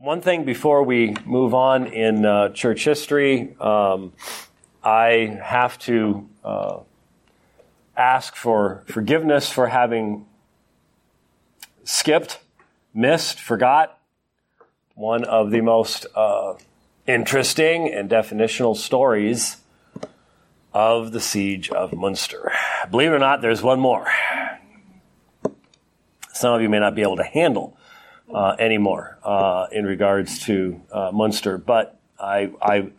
one thing before we move on in uh, church history, um, I have to uh, ask for forgiveness for having skipped, missed, forgot one of the most uh, interesting and definitional stories of the siege of Munster. Believe it or not, there's one more. Some of you may not be able to handle uh, anymore uh, in regards to uh, Munster, but I, I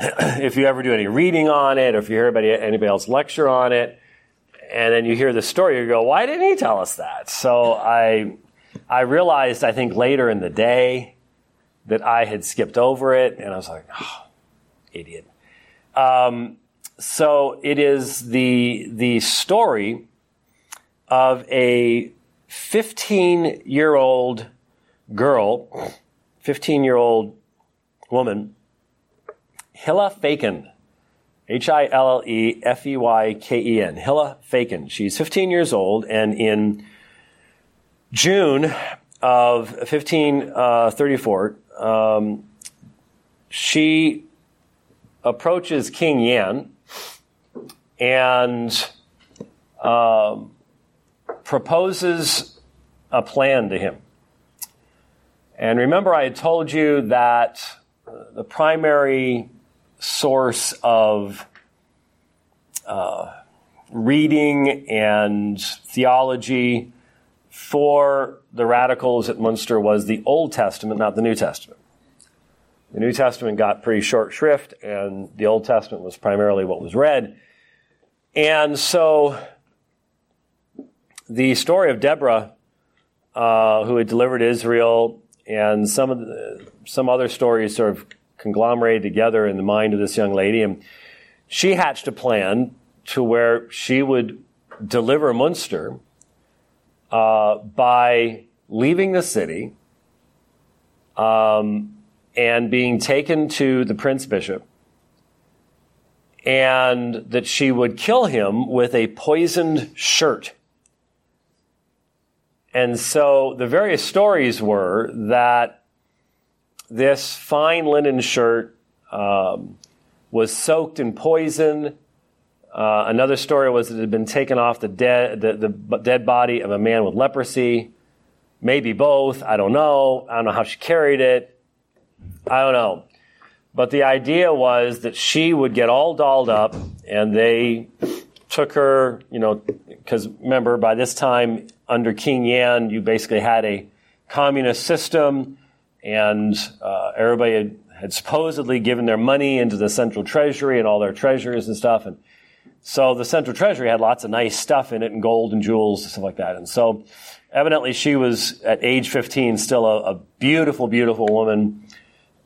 if you ever do any reading on it, or if you hear anybody, anybody else lecture on it, and then you hear the story, you go, "Why didn't he tell us that?" So I, I realized, I think later in the day, that I had skipped over it, and I was like, oh, "Idiot." Um, so it is the the story of a 15 year old girl, 15 year old woman Hilla Feyken. H I L L E F E Y K E N. Hilla Feyken. She's 15 years old, and in June of 1534, uh, um, she approaches King Jan and um, proposes a plan to him. And remember, I had told you that the primary source of uh, reading and theology for the radicals at Munster was the Old Testament, not the New Testament. The New Testament got pretty short shrift, and the Old Testament was primarily what was read. And so the story of Deborah, uh, who had delivered Israel, and some of the, some other stories sort of conglomerated together in the mind of this young lady. And she hatched a plan to where she would deliver Munster uh, by leaving the city um, and being taken to the prince bishop, and that she would kill him with a poisoned shirt. And so the various stories were that this fine linen shirt um, was soaked in poison. Uh, another story was that it had been taken off the dead, the, the dead body of a man with leprosy. Maybe both. I don't know. I don't know how she carried it. I don't know. But the idea was that she would get all dolled up and they took her, you know, because remember, by this time, under King Jan, you basically had a communist system and uh, everybody had, had, supposedly given their money into the central treasury and all their treasures and stuff. And so the central treasury had lots of nice stuff in it and gold and jewels and stuff like that. And so evidently she was at age 15 still a, a beautiful, beautiful woman.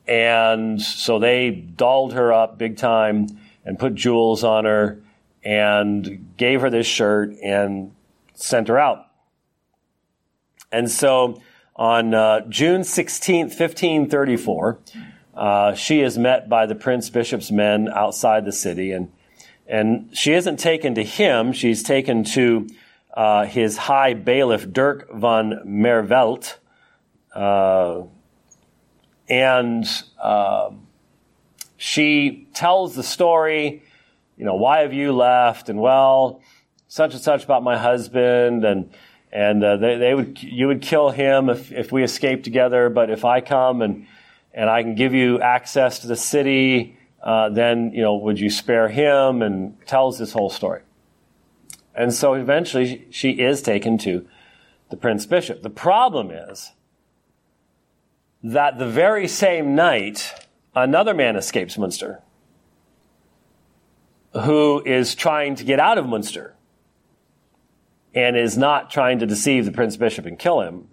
And so they dolled her up big time and put jewels on her and gave her this shirt and sent her out. And so on uh, June 16th, 1534, uh, she is met by the prince bishop's men outside the city, and and she isn't taken to him; she's taken to uh, his high bailiff Dirk von Merveldt, uh, and um, she tells the story. You know, why have you left? And well, such and such about my husband, and and uh, they, they would you would kill him if, if we escape together. But if I come and and I can give you access to the city, uh, then you know would you spare him? And tells this whole story. And so eventually she is taken to the prince bishop. The problem is that the very same night another man escapes Munster who is trying to get out of Munster and is not trying to deceive the prince bishop and kill him.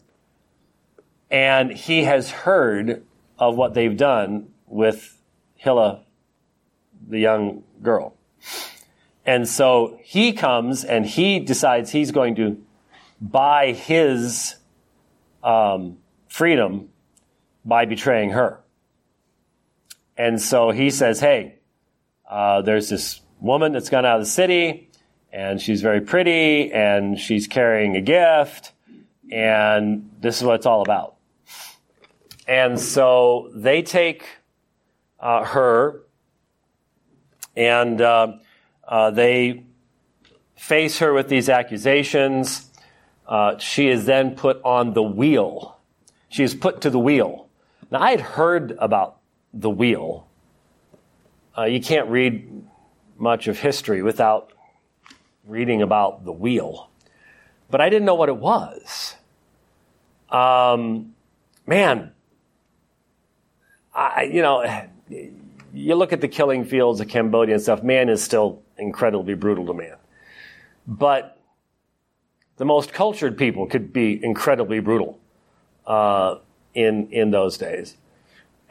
And he has heard of what they've done with Hilla, the young girl. And so he comes and he decides he's going to buy his um, freedom by betraying her. And so he says, Hey, uh, there's this woman that's gone out of the city and she's very pretty and she's carrying a gift and this is what it's all about. and so they take uh, her and uh, uh, they face her with these accusations. Uh, she is then put on the wheel. She is put to the wheel. Now, I had heard about the wheel. Uh, you can't read much of history without reading about the wheel, but I didn't know what it was. Um, man, I, you know, you look at the killing fields of Cambodia and stuff, man is still incredibly brutal to man. But the most cultured people could be incredibly brutal uh, in in those days.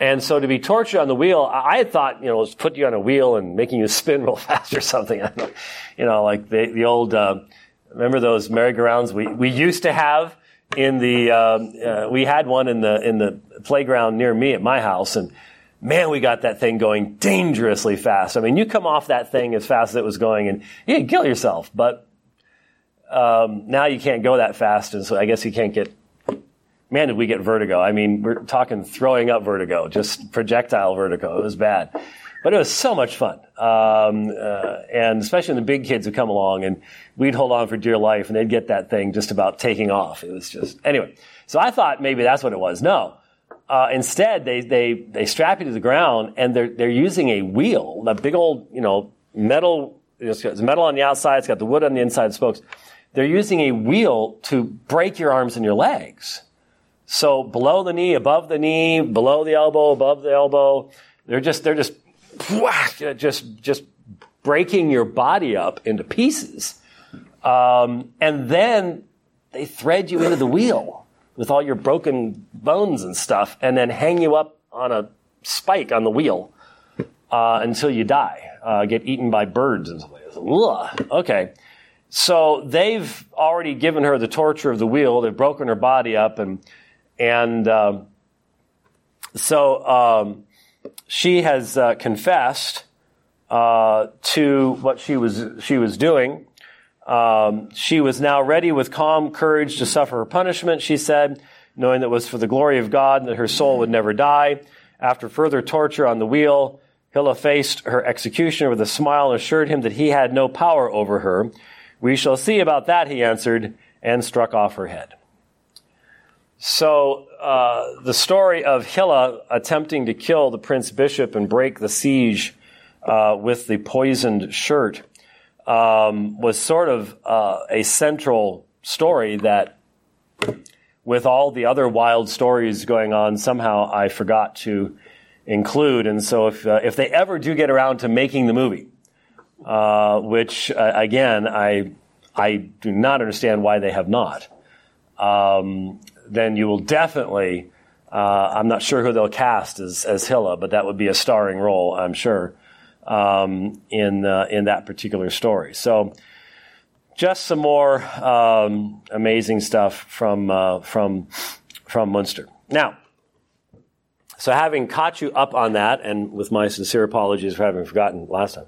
And so to be tortured on the wheel, I thought, you know, was put you on a wheel and making you spin real fast or something. you know, like the, the old, uh, remember those merry-go-rounds we, we used to have in the, um, uh, we had one in the, in the playground near me at my house and man, we got that thing going dangerously fast. I mean, you come off that thing as fast as it was going and you can kill yourself, but um, now you can't go that fast, and so I guess you can't get. Man, did we get vertigo? I mean, we're talking throwing up vertigo, just projectile vertigo. It was bad, but it was so much fun, um, uh, and especially when the big kids would come along, and we'd hold on for dear life, and they'd get that thing just about taking off. It was just anyway. So I thought maybe that's what it was. No, uh, instead, they, they, they strap you to the ground and they're, they're using a wheel, a big old, you know, metal, it's metal on the outside, it's got the wood on the inside spokes. They're using a wheel to break your arms and your legs. So below the knee, above the knee, below the elbow, above the elbow, they're just, they're just, just, just breaking your body up into pieces. Um, and then they thread you into the wheel with all your broken bones and stuff, and then hang you up on a spike on the wheel uh, until you die, uh, get eaten by birds and stuff. Okay. So they've already given her the torture of the wheel. They've broken her body up, and and um, so um, she has uh, confessed uh, to what she was she was doing. Um, she was now ready with calm courage to suffer her punishment, she said, knowing that it was for the glory of God and that her soul would never die. After further torture on the wheel, Hilla faced her executioner with a smile and assured him that he had no power over her. We shall see about that, he answered, and struck off her head. So, uh, the story of Hilla attempting to kill the prince bishop and break the siege uh, with the poisoned shirt um, was sort of uh, a central story that, with all the other wild stories going on, somehow I forgot to include. And so, if uh, if they ever do get around to making the movie, uh, which uh, again I I do not understand why they have not, um, then you will definitely. Uh, I'm not sure who they'll cast as as Hilla, but that would be a starring role, I'm sure um, in uh, in that particular story. So, just some more um, amazing stuff from uh, from from Munster. Now, so having caught you up on that, and with my sincere apologies for having forgotten last time,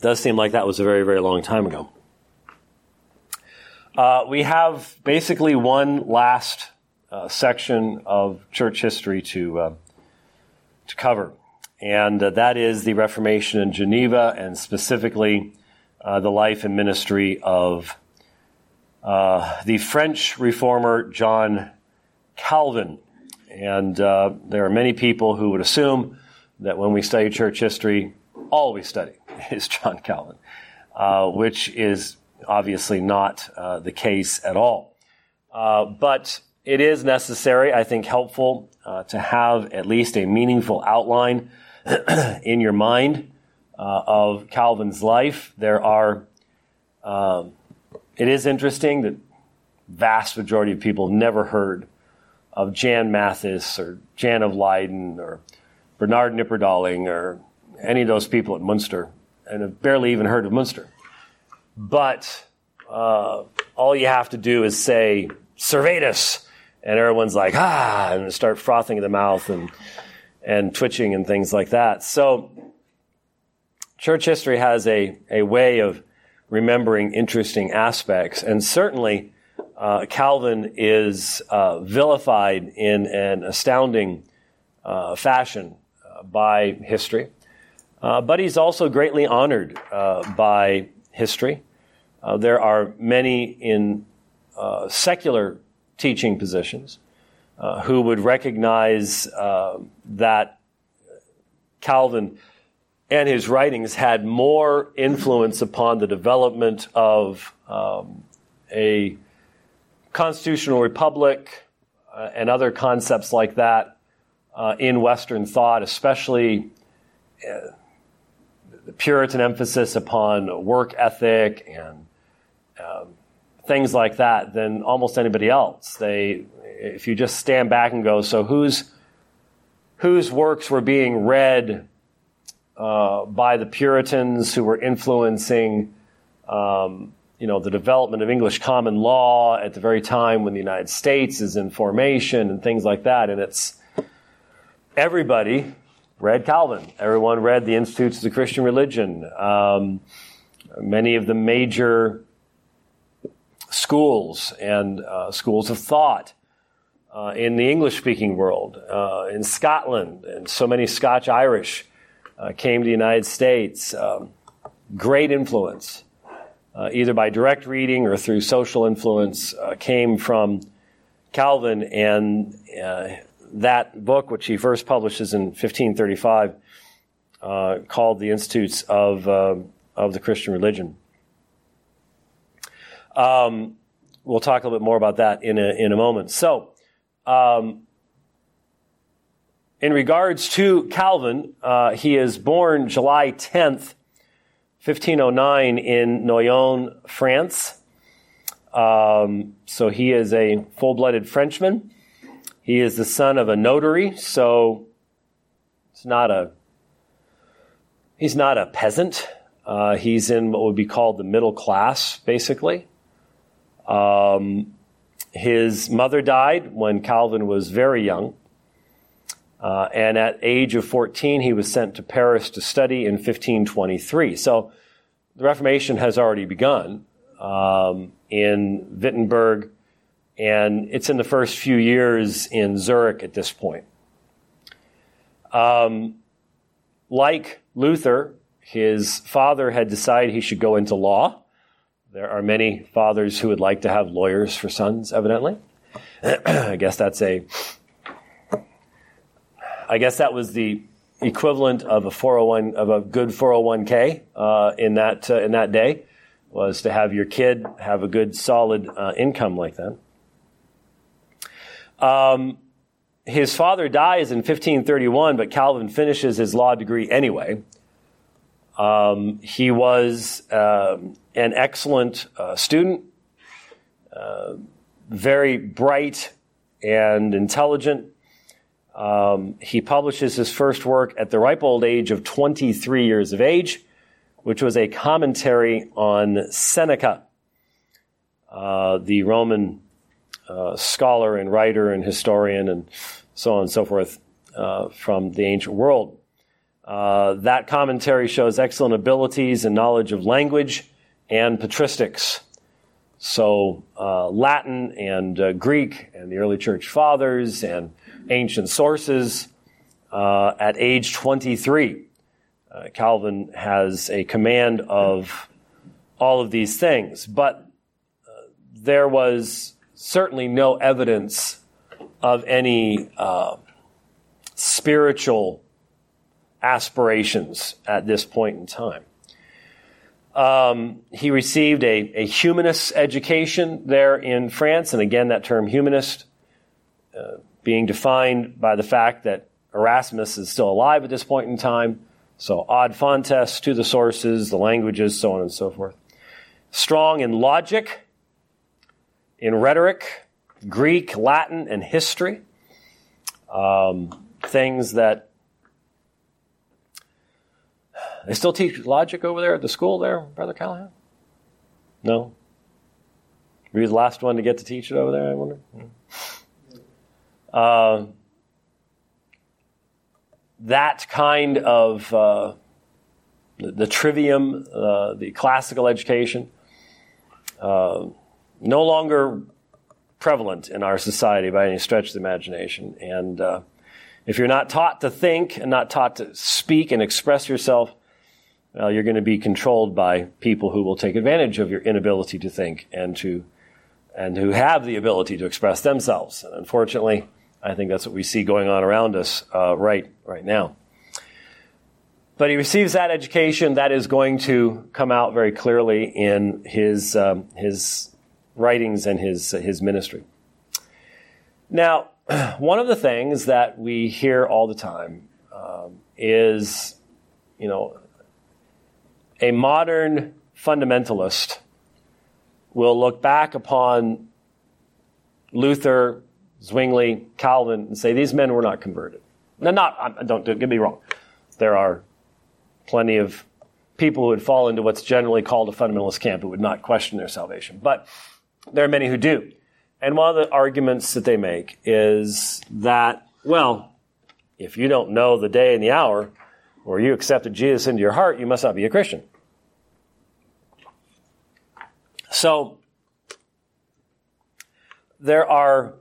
does seem like that was a very very long time ago. Uh, we have basically one last uh, section of church history to uh, to cover and uh, that is the Reformation in Geneva, and specifically uh, the life and ministry of uh, the French reformer John Calvin. And there are many people who would assume that when we study church history, all we study is John Calvin, which is obviously not uh, the case at all. but it is necessary, I think, helpful to have at least a meaningful outline in your mind uh, of Calvin's life. There are, um, it is interesting that vast majority of people have never heard of Jan Mathis or Jan of Leiden or Bernard Knipperdolling or any of those people at Munster and have barely even heard of Munster. But uh, all you have to do is say, Servetus, and everyone's like, ah, and start frothing at the mouth and and twitching and things like that. So, church history has a, a way of remembering interesting aspects, and certainly uh, Calvin is uh, vilified in an astounding uh, fashion uh, by history, uh, but he's also greatly honored uh, by history. there are many in secular teaching positions who would recognize that Calvin and his writings had more influence upon the development of um, a constitutional republic uh, and other concepts like that uh, in Western thought, especially uh, the Puritan emphasis upon work ethic and um, things like that, than almost anybody else. They, if you just stand back and go, so whose whose works were being read uh, by the Puritans who were influencing um, you know, the development of English common law at the very time when the United States is in formation and things like that. And it's everybody read Calvin. Everyone read the Institutes of the Christian Religion. Um, many of the major schools and uh, schools of thought uh, in the English speaking world, uh, in Scotland, and so many Scotch Irish uh, came to the United States. Um, great influence uh, either by direct reading or through social influence, uh, came from Calvin, and that book, which he first publishes in 1535, uh, called The Institutes of, uh, of the Christian Religion. Um, we'll talk a little bit more about that in a, in a moment. So, um, in regards to Calvin, uh, he is born July 10th, 1509 in Noyon, France. Um, so he is a full blooded Frenchman. He is the son of a notary, so it's not a he's not a peasant. Uh, he's in what would be called the middle class, basically. Um, his mother died when Calvin was very young. Uh, and at age of 14, he was sent to Paris to study in 1523. So the Reformation has already begun um, in Wittenberg, and it's in the first few years in Zurich at this point. Um, like Luther, his father had decided he should go into law. There are many fathers who would like to have lawyers for sons, evidently. I guess that's a I guess that was the equivalent of a 401 of a good 401k uh, in that uh, in that day was to have your kid have a good solid uh, income like that. Um, his father dies in 1531, but Calvin finishes his law degree anyway. Um, he was um, an excellent uh, student, uh, very bright and intelligent. Um, he publishes his first work at the ripe old age of 23 years of age, which was a commentary on Seneca, uh, the Roman uh, scholar and writer and historian and so on and so forth uh, from the ancient world. Uh, that commentary shows excellent abilities and knowledge of language and patristics. So, uh, Latin and uh, Greek and the early church fathers and ancient sources. At age 23, uh, Calvin has a command of all of these things, but there was certainly no evidence of any uh, spiritual aspirations at this point in time. Um, he received a, a, humanist education there in France, and again, that term humanist uh, being defined by the fact that Erasmus is still alive at this point in time. So ad fontes to the sources, the languages, so on and so forth. Strong in logic, in rhetoric, Greek, Latin, and history. Um, things that they still teach logic over there at the school there, Brother Callahan? No? Were you the last one to get to teach it over there, I wonder? Uh, that kind of uh, the, the, trivium, uh, the classical education, uh, no longer prevalent in our society by any stretch of the imagination. And uh, if you're not taught to think and not taught to speak and express yourself, well, you're going to be controlled by people who will take advantage of your inability to think and to and who have the ability to express themselves. And unfortunately, I think that's what we see going on around us uh, right right now. But he receives that education that is going to come out very clearly in his um, his writings and his his ministry. Now, one of the things that we hear all the time um, is, you know, a modern fundamentalist will look back upon Luther, Zwingli, Calvin, and say these men were not converted. Now, not don't do it, get me wrong. There are plenty of people who would fall into what's generally called a fundamentalist camp who would not question their salvation, but there are many who do. And one of the arguments that they make is that, well, if you don't know the day and the hour, or you accepted Jesus into your heart, you must not be a Christian. So, there are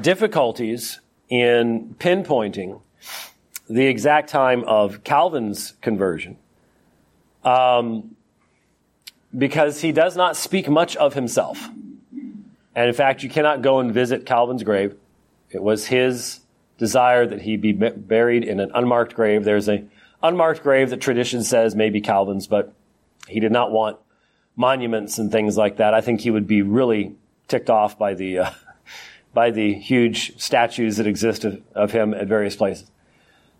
difficulties in pinpointing the exact time of Calvin's conversion um, because he does not speak much of himself. And in fact, you cannot go and visit Calvin's grave. It was his desire that he be buried in an unmarked grave. There's a unmarked grave that tradition says may be Calvin's, but he did not want monuments and things like that. I think he would be really ticked off by the uh, by the huge statues that exist of, of him at various places,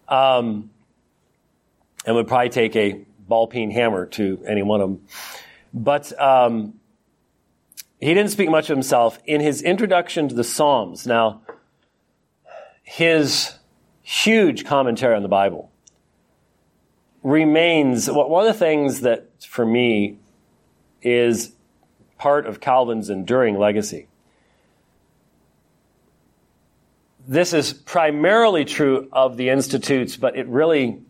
um, and would probably take a ball peen hammer to any one of them. But um, he didn't speak much of himself in his introduction to the Psalms. Now, his huge commentary on the Bible remains one of the things that, for me, is part of Calvin's enduring legacy. This is primarily true of the Institutes, but it really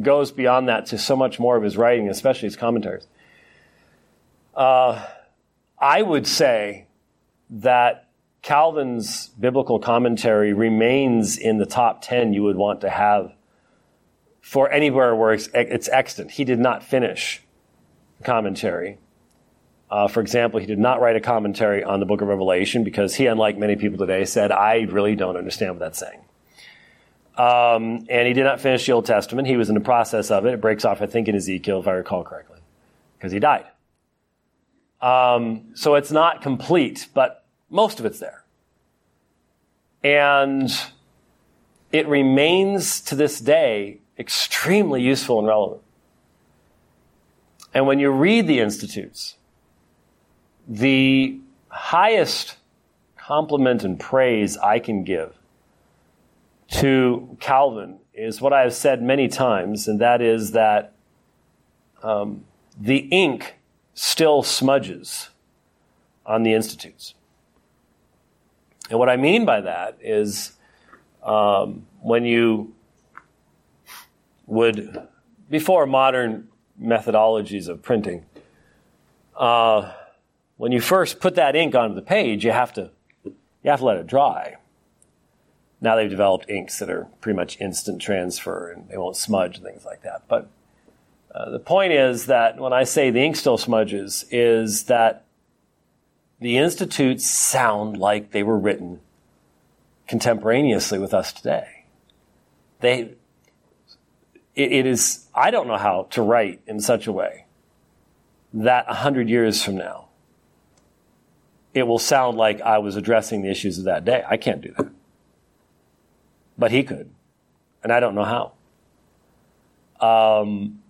goes beyond that to so much more of his writing, especially his commentaries. Uh, I would say that Calvin's biblical commentary remains in the top 10 you would want to have for anywhere where it's, it's extant. He did not finish commentary. Uh, for example, he did not write a commentary on the book of Revelation because he, unlike many people today, said, I really don't understand what that's saying. Um, and he did not finish the Old Testament. He was in the process of it. It breaks off, I think, in Ezekiel, if I recall correctly, because he died. Um, so it's not complete, but most of it's there. And it remains to this day extremely useful and relevant. And when you read the Institutes, the highest compliment and praise I can give to Calvin is what I have said many times, and that is that um, the ink still smudges on the institutes. And what I mean by that is um, when you would, before modern methodologies of printing, uh, when you first put that ink onto the page, you have to you have to let it dry. Now they've developed inks that are pretty much instant transfer and they won't smudge and things like that. But uh, the point is that when I say the ink still smudges, is that the institutes sound like they were written contemporaneously with us today. They, it, it is, I don't know how to write in such a way that a hundred years from now, it will sound like I was addressing the issues of that day. I can't do that. But he could. And I don't know how. Um,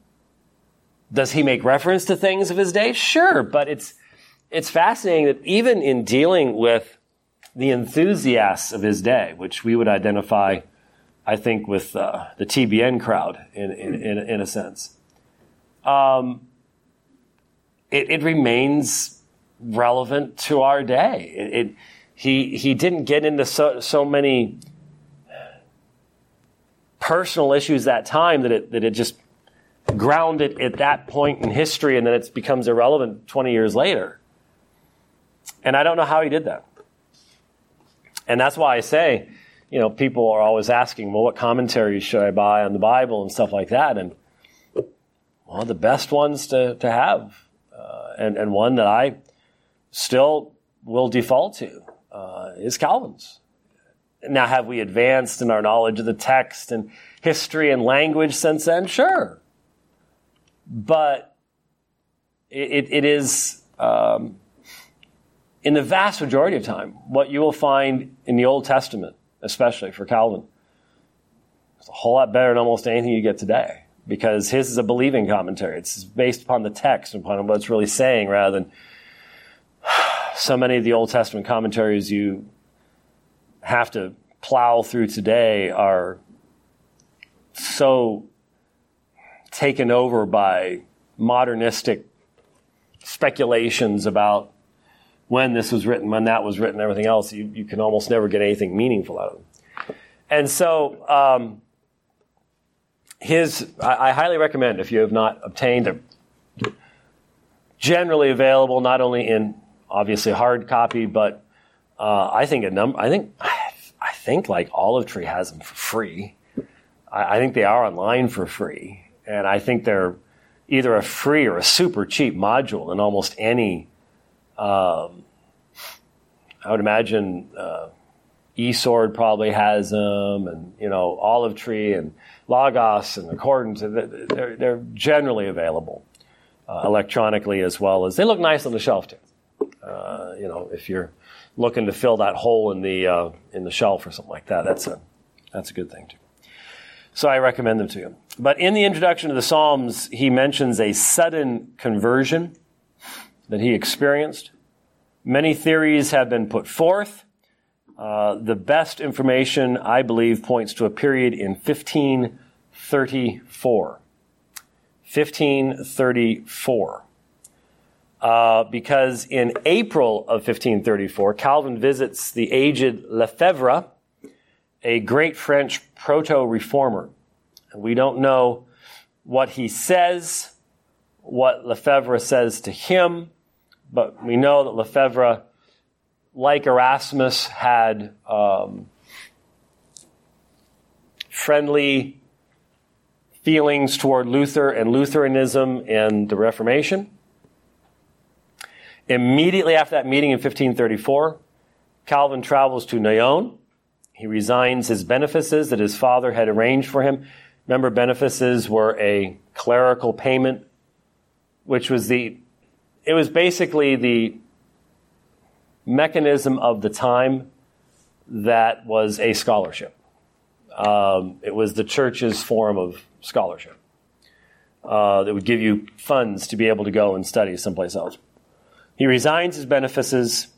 does he make reference to things of his day? Sure, but it's it's fascinating that even in dealing with the enthusiasts of his day, which we would identify, I think, with uh, the TBN crowd in in, in, in a sense, um, it, it, remains relevant to our day. It, it, he he didn't get into so so many personal issues that time that it that it just ground it at that point in history and then it becomes irrelevant 20 years later. And I don't know how he did that. And that's why I say, you know, people are always asking, well, what commentaries should I buy on the Bible and stuff like that? And, well, the best ones to, to have, uh, and, and one that I still will default to, uh, is Calvin's. Now, have we advanced in our knowledge of the text and history and language since then? Sure. But it, it is, um, in the vast majority of time, what you will find in the Old Testament, especially for Calvin, is a whole lot better than almost anything you get today. Because his is a believing commentary. It's based upon the text, upon what it's really saying, rather than so many of the Old Testament commentaries you have to plow through today are so taken over by modernistic speculations about when this was written, when that was written, everything else, you, you can almost never get anything meaningful out of them. And so, um, his, I, I, highly recommend if you have not obtained a generally available, not only in obviously hard copy, but uh, I think a number, I think, I think like Olive Tree has them for free. I, I think they are online for free, and I think they're either a free or a super cheap module in almost any. Um, I would imagine uh, eSword probably has them, and you know Olive Tree and Logos and Accordance. They're, they're generally available uh, electronically as well as they look nice on the shelf too. Uh, you know, if you're looking to fill that hole in the uh, in the shelf or something like that, that's a that's a good thing too. So I recommend them to you. But in the introduction to the Psalms, he mentions a sudden conversion that he experienced. Many theories have been put forth. Uh, the best information, I believe, points to a period in 1534. 1534. Uh, because in April of 1534, Calvin visits the aged Lefebvre, a great French proto reformer. We don't know what he says, what Lefebvre says to him, but we know that Lefebvre, like Erasmus, had um, friendly feelings toward Luther and Lutheranism and the Reformation. Immediately after that meeting in 1534, Calvin travels to Noyon. He resigns his benefices that his father had arranged for him. Remember, benefices were a clerical payment, which was the, it was basically the mechanism of the time that was a scholarship. Um, it was the church's form of scholarship uh, that would give you funds to be able to go and study someplace else. He resigns his benefices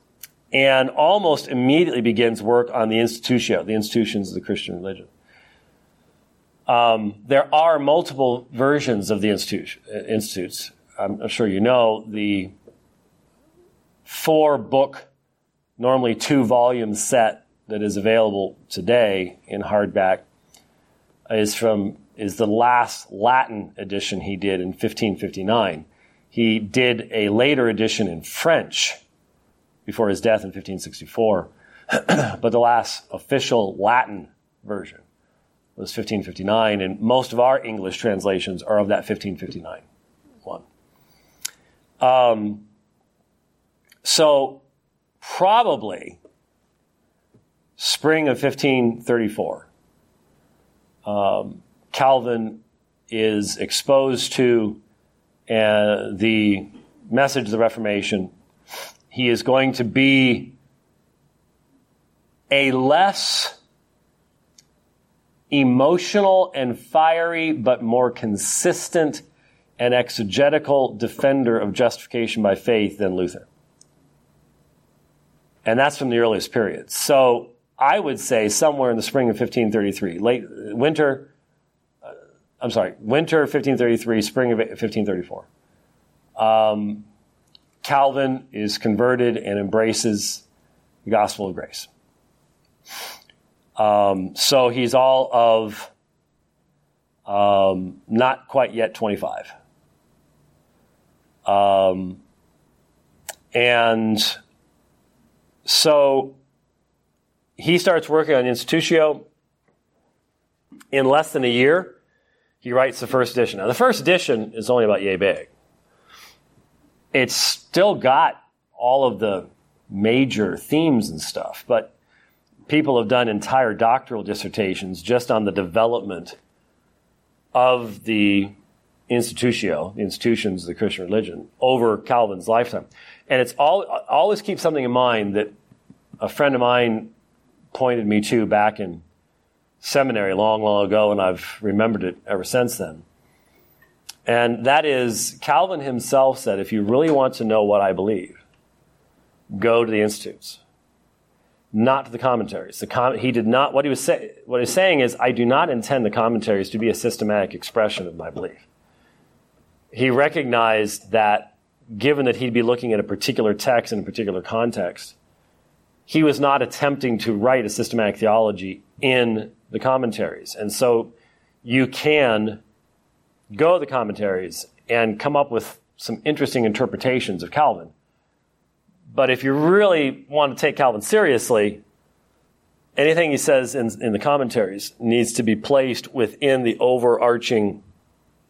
and almost immediately begins work on the institutio, the institutions of the Christian religion. Um, there are multiple versions of the institutes. I'm sure you know the four book, normally two volume set that is available today in hardback is from is the last Latin edition he did in 1559. He did a later edition in French before his death in 1564, but the last official Latin version was 1559, and most of our English translations are of that 1559 one. Um, so, probably spring of 1534, um, Calvin is exposed to and the message of the Reformation, he is going to be a less emotional and fiery, but more consistent and exegetical defender of justification by faith than Luther. And that's from the earliest period. So I would say somewhere in the spring of 1533, late winter, I'm sorry, winter 1533, spring of 1534. Um, Calvin is converted and embraces the gospel of grace. Um, so he's all of um, not quite yet 25. Um, and so he starts working on Institutio. In less than a year, he writes the first edition. Now, the first edition is only about yay big. It's still got all of the major themes and stuff, but people have done entire doctoral dissertations just on the development of the institutio, the institutions of the Christian religion, over Calvin's lifetime. And it's all, always keep something in mind that a friend of mine pointed me to back in seminary long, long ago, and I've remembered it ever since then. And that is, Calvin himself said, if you really want to know what I believe, go to the institutes, not to the commentaries. The com- he did not. What he was say- what he's saying is, I do not intend the commentaries to be a systematic expression of my belief. He recognized that, given that he'd be looking at a particular text in a particular context, he was not attempting to write a systematic theology in the commentaries, and so you can go to the commentaries and come up with some interesting interpretations of Calvin but if you really want to take Calvin seriously, anything he says in, in the commentaries needs to be placed within the overarching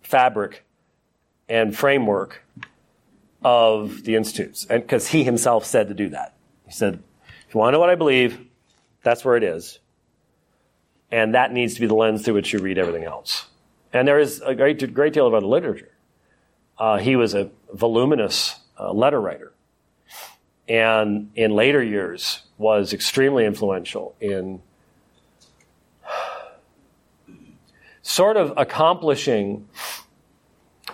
fabric and framework of the institutes. And because he himself said to do that. He said, if you want to know what I believe, that's where it is. And that needs to be the lens through which you read everything else. And there is a great, great deal of other literature. Uh, he was a voluminous uh, letter writer and in later years was extremely influential in sort of accomplishing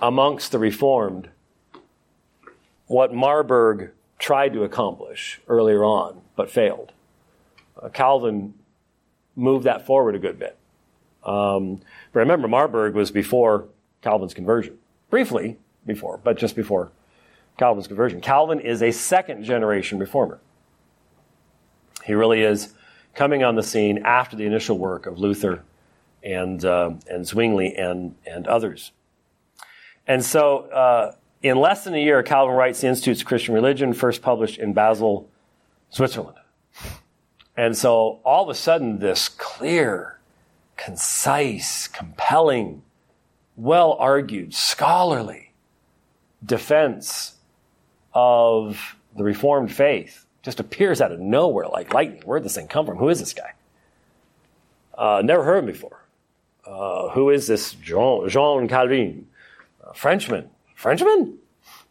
amongst the Reformed what Marburg tried to accomplish earlier on, but failed. Uh, Calvin moved that forward a good bit. Um, but remember, Marburg was before Calvin's conversion. Briefly before, but just before Calvin's conversion. Calvin is a second generation reformer. He really is coming on the scene after the initial work of Luther and, uh, and Zwingli and, and others. And so, uh, in less than a year, Calvin writes the Institutes of Christian Religion, first published in Basel, Switzerland. And so, all of a sudden, this clear, concise, compelling, well argued, scholarly defense of the Reformed faith just appears out of nowhere like lightning. Where'd this thing come from? Who is this guy? Uh, never heard him before. Uh, who is this Jean, Jean Calvin? Uh, Frenchman. Frenchman?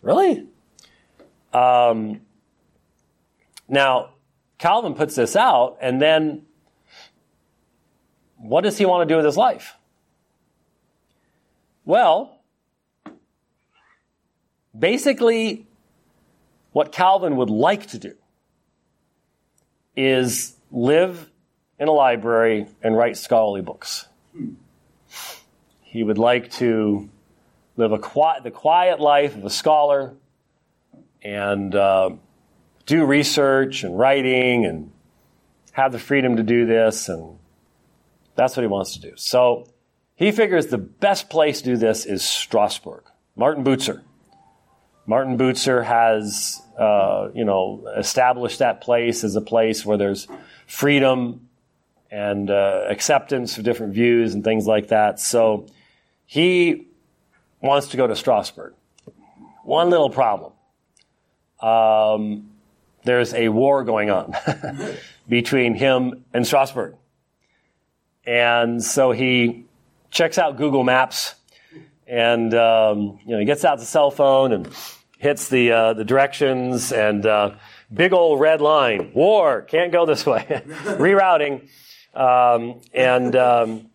Really? Um, now, Calvin puts this out, and then what does he want to do with his life? Well, basically, what Calvin would like to do is live in a library and write scholarly books. He would like to live a the quiet life of a scholar and uh, do research and writing and have the freedom to do this, and that's what he wants to do. So he figures the best place to do this is Strasbourg. Martin Bucer. Martin Bucer has uh, you know, establish that place as a place where there's freedom and uh, acceptance of different views and things like that. So he wants to go to Strasbourg. One little problem. Um, there's a war going on between him and Strasbourg. And so he checks out Google Maps and um, you know he gets out the cell phone and hits the uh, the directions and uh, big old red line. War can't go this way. Rerouting, um, and um,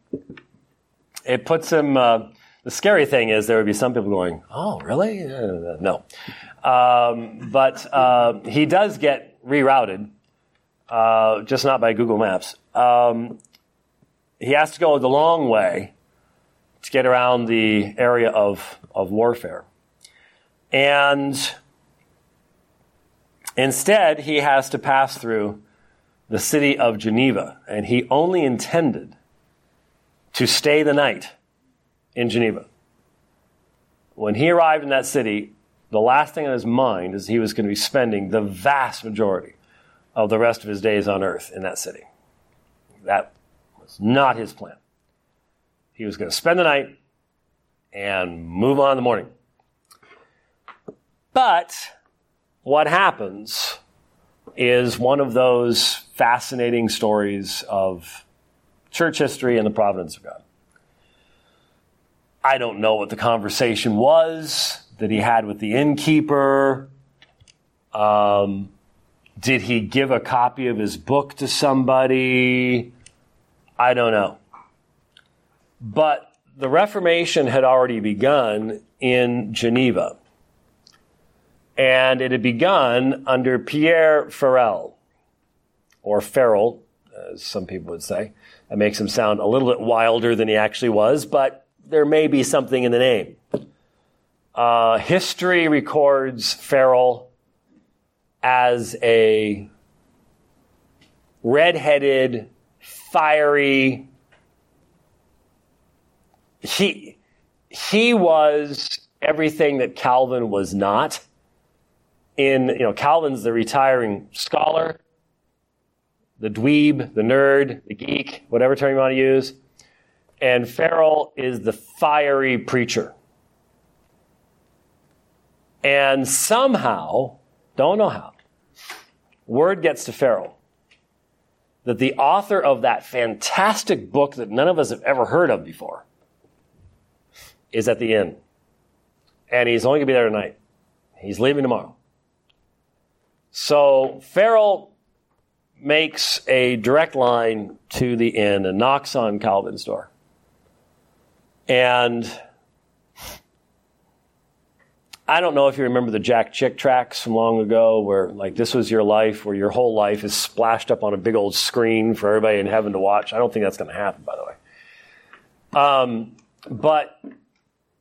it puts him. Uh, the scary thing is there would be some people going, "Oh, really? Uh, no," um, but uh, he does get rerouted, uh, just not by Google Maps. Um, he has to go the long way to get around the area of, of warfare. And instead, he has to pass through the city of Geneva, and he only intended to stay the night in Geneva. When he arrived in that city, the last thing on his mind is he was going to be spending the vast majority of the rest of his days on earth in that city. That was not his plan. He was going to spend the night and move on in the morning. But what happens is one of those fascinating stories of church history and the providence of God. I don't know what the conversation was that he had with the innkeeper. Um, did he give a copy of his book to somebody? I don't know. But the Reformation had already begun in Geneva. And it had begun under Pierre Farel, or Farrell, as some people would say. That makes him sound a little bit wilder than he actually was, but there may be something in the name. Uh, history records Farel as a redheaded, fiery. He he was everything that Calvin was not. In you know, Calvin's the retiring scholar, the dweeb, the nerd, the geek, whatever term you want to use. And Farel is the fiery preacher. And somehow, don't know how, word gets to Farel that the author of that fantastic book that none of us have ever heard of before is at the inn. And he's only going to be there tonight. He's leaving tomorrow. So Farrell makes a direct line to the inn and knocks on Calvin's door. And I don't know if you remember the Jack Chick tracks from long ago where, like, this was your life, where your whole life is splashed up on a big old screen for everybody in heaven to watch. I don't think that's going to happen, by the way. Um, but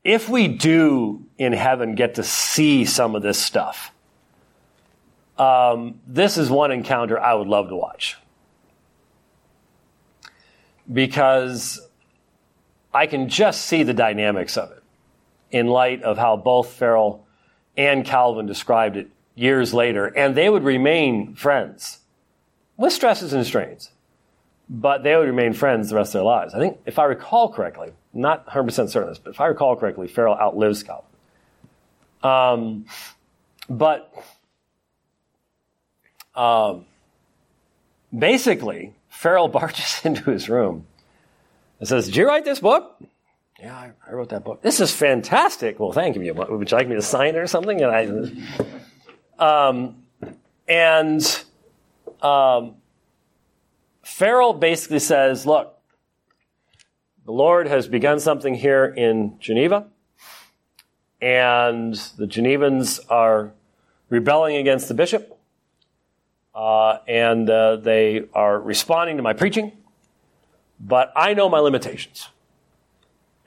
if we do in heaven get to see some of this stuff, um, this is one encounter I would love to watch. Because I can just see the dynamics of it in light of how both Farel and Calvin described it years later, and they would remain friends with stresses and strains, but they would remain friends the rest of their lives. I think, if I recall correctly, not 100% certain of this, but if I recall correctly, Farel outlives Calvin. Um, but um, basically, Farel barges into his room and says, Did you write this book? Yeah, I, I, wrote that book. This is fantastic. Well, thank you. Would you like me to sign it or something? And I, um, and um, Farel basically says, look, the Lord has begun something here in Geneva, and the Genevans are rebelling against the bishop, and uh, they are responding to my preaching, but I know my limitations.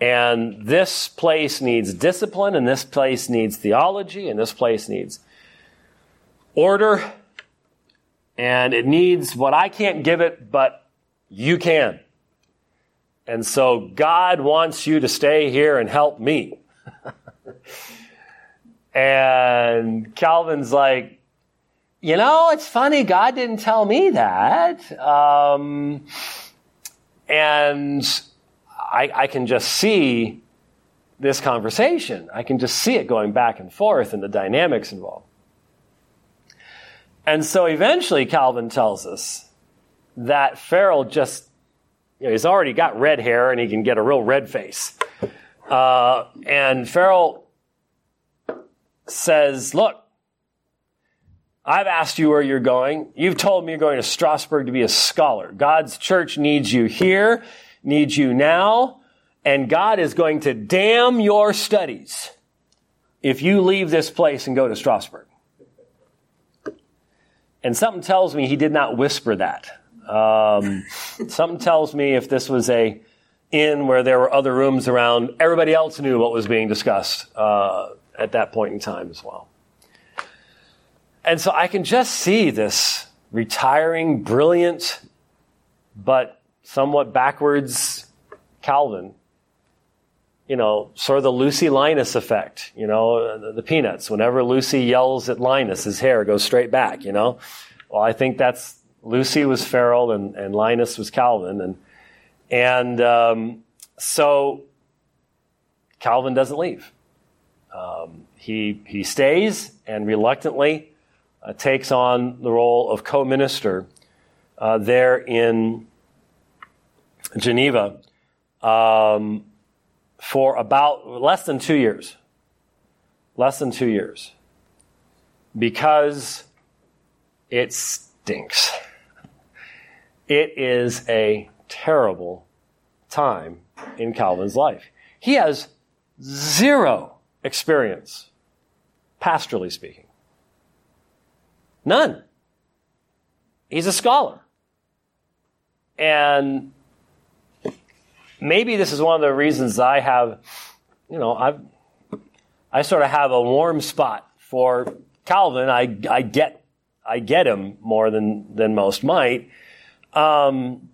And this place needs discipline, and this place needs theology, and this place needs order, and it needs what I can't give it, but you can. And so God wants you to stay here and help me. and Calvin's like, you know, it's funny, God didn't tell me that. Um, and I, I can just see this conversation. I can just see it going back and forth and the dynamics involved. And so eventually Calvin tells us that Farel just, you know, he's already got red hair and he can get a real red face. Uh, and Farel says, look, I've asked you where you're going. You've told me you're going to Strasbourg to be a scholar. God's church needs you here needs you now, and God is going to damn your studies if you leave this place and go to Strasbourg. And something tells me he did not whisper that. Um, something tells me if this was a inn where there were other rooms around, everybody else knew what was being discussed uh, at that point in time as well. And so I can just see this retiring, brilliant, but somewhat backwards Calvin. You know, sort of the Lucy Linus effect, you know, the, the, Peanuts. Whenever Lucy yells at Linus, his hair goes straight back, you know. Well, I think that's Lucy was Farel, and, and Linus was Calvin. And, and um, so Calvin doesn't leave. Um, he, he stays and reluctantly uh, takes on the role of co minister uh, there in Geneva um, for about less than two years. Less than two years. Because it stinks. It is a terrible time in Calvin's life. He has zero experience, pastorally speaking. None. He's a scholar. And maybe this is one of the reasons I have, you know, I've, I sort of have a warm spot for Calvin. I, I get, I get him more than, than most might. Um,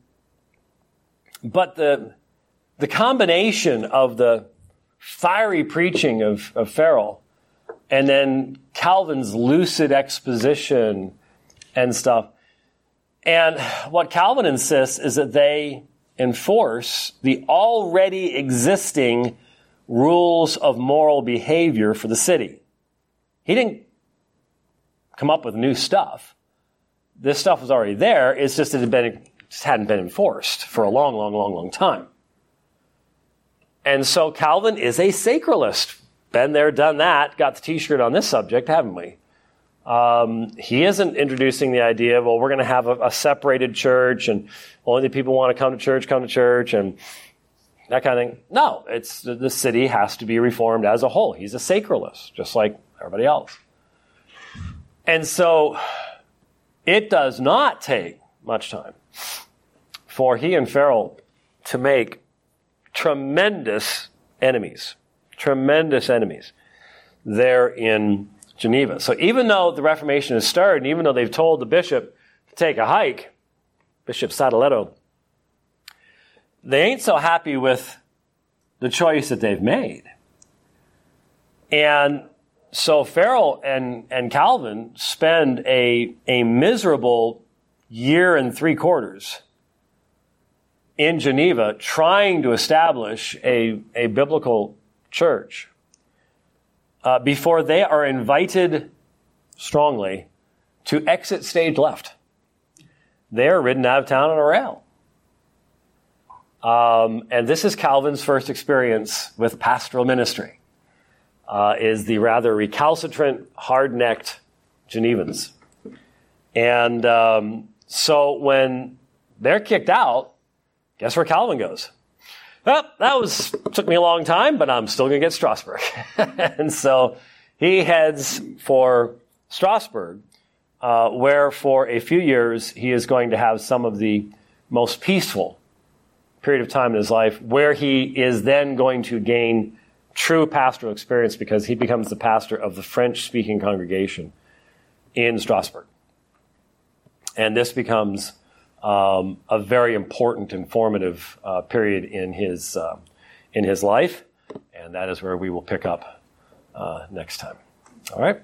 but the, the combination of the fiery preaching of, of Farel and then Calvin's lucid exposition and stuff. And what Calvin insists is that they enforce the already existing rules of moral behavior for the city. He didn't come up with new stuff. This stuff was already there. It's just it had been, just hadn't been enforced for a long, long, long, long time. And so Calvin is a sacralist. Been there, done that, got the t shirt on this subject, haven't we? Um, he isn't introducing the idea of, well, we're going to have a, a, separated church and only the people want to come to church come to church and that kind of thing. No, it's the city has to be reformed as a whole. He's a sacralist, just like everybody else. And so it does not take much time for he and Farel to make tremendous enemies, tremendous enemies there in Geneva. So even though the Reformation has started, and even though they've told the bishop to take a hike, Bishop Sadoleto, they ain't so happy with the choice that they've made. And so Farel and, and Calvin spend a, a miserable year and three quarters in Geneva trying to establish a, a biblical church uh, before they are invited strongly to exit stage left. They are ridden out of town on a rail. Um, and this is Calvin's first experience with pastoral ministry, uh, is the rather recalcitrant, hard-necked Genevans. And um, so when they're kicked out, guess where Calvin goes? Well, that was took me a long time, but I'm still going to get Strasbourg. and so he heads for Strasbourg, uh, where for a few years he is going to have some of the most peaceful period of time in his life, where he is then going to gain true pastoral experience because he becomes the pastor of the French speaking congregation in Strasbourg. And this becomes um, a very important informative uh, period in his, uh, in his life. And that is where we will pick up uh, next time. All right?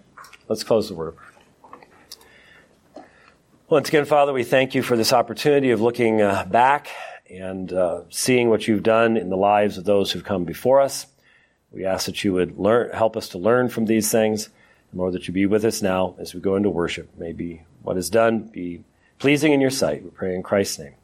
Let's close the word. Once again, Father, we thank you for this opportunity of looking uh, back and uh, seeing what you've done in the lives of those who've come before us. We ask that you would learn, help us to learn from these things, and Lord, that you be with us now as we go into worship. May be what is done be pleasing in your sight. We pray in Christ's name.